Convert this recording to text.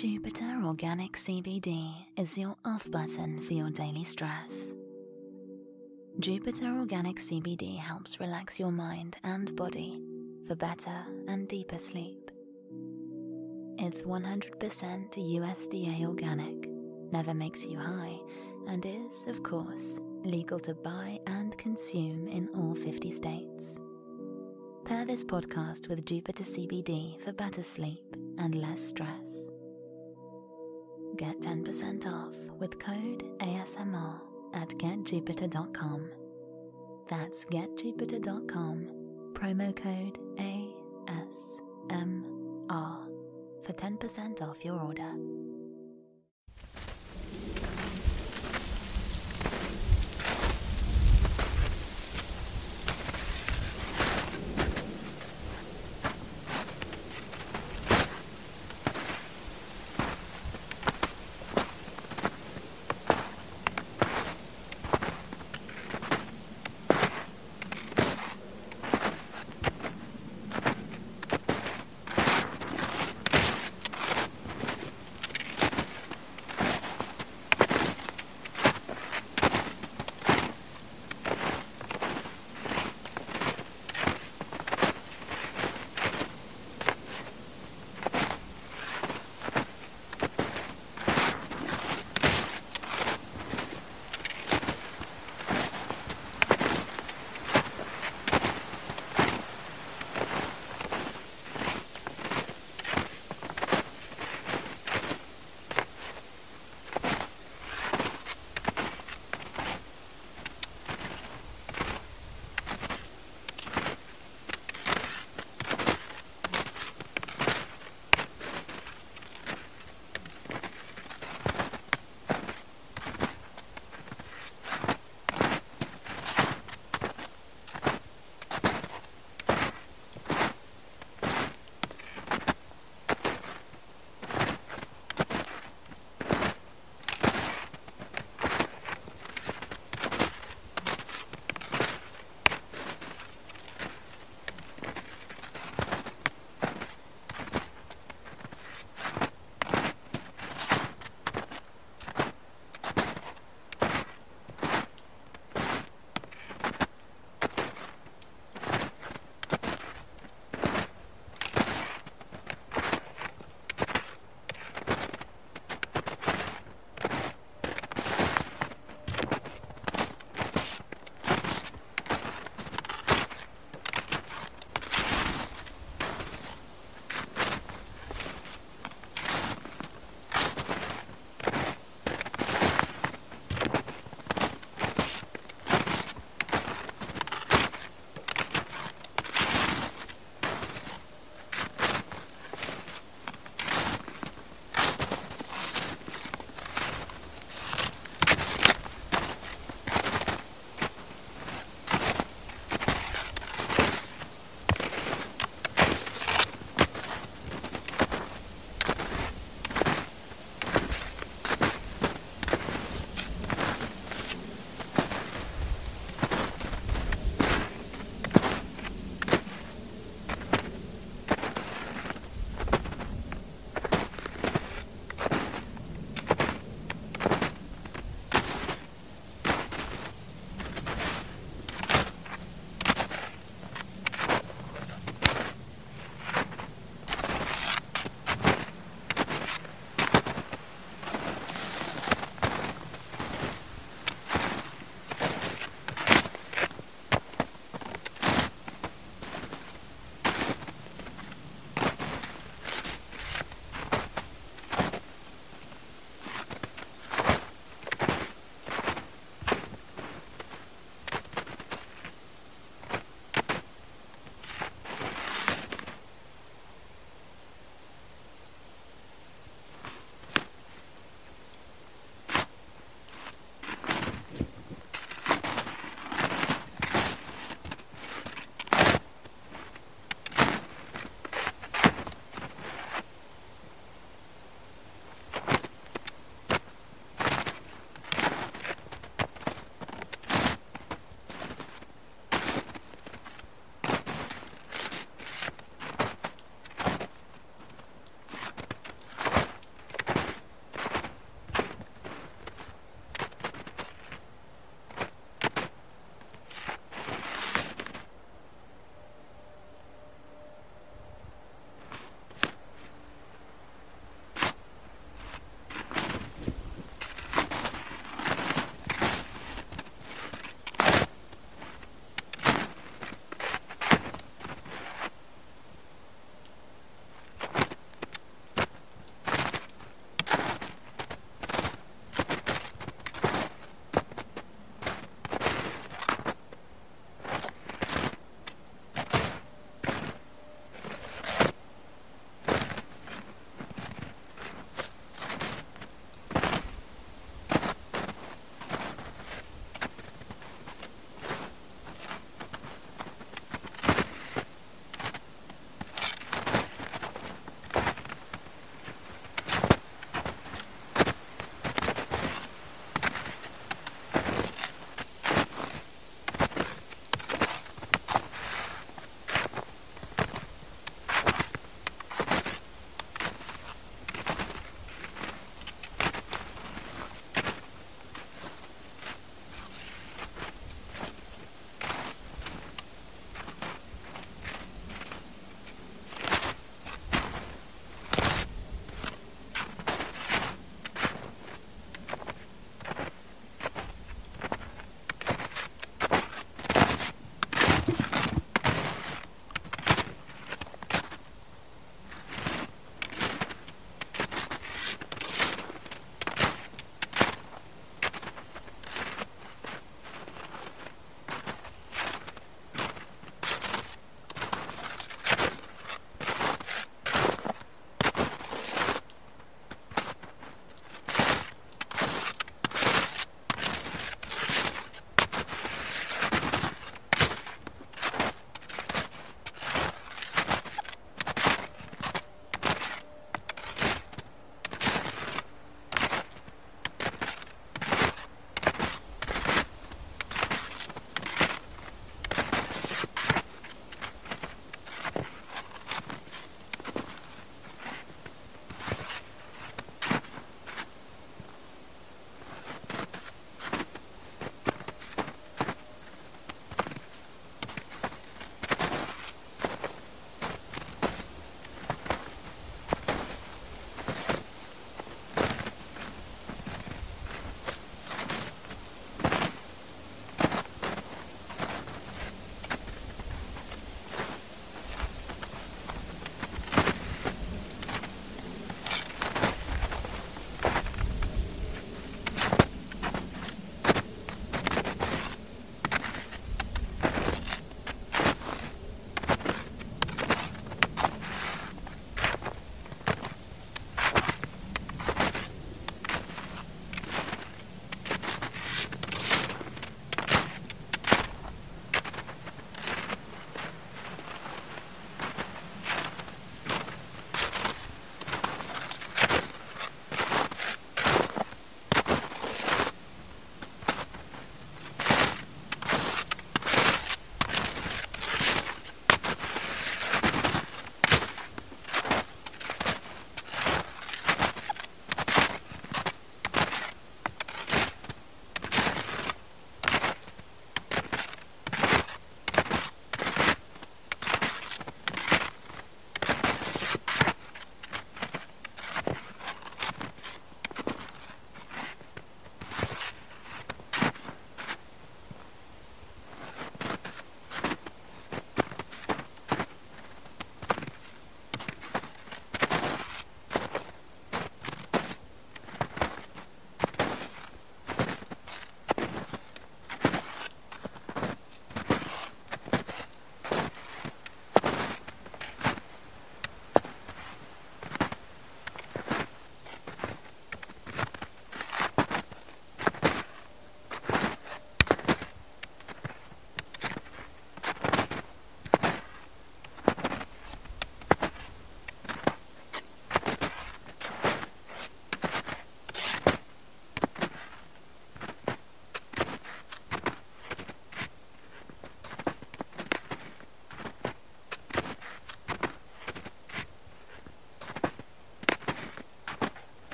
Jupiter Organic CBD is your off button for your daily stress. Jupiter Organic CBD helps relax your mind and body for better and deeper sleep. It's 100% USDA organic, never makes you high, and is, of course, legal to buy and consume in all 50 states. Pair this podcast with Jupiter CBD for better sleep and less stress. Get 10% off with code ASMR at getjupiter.com. That's getjupiter.com, promo code ASMR for 10% off your order.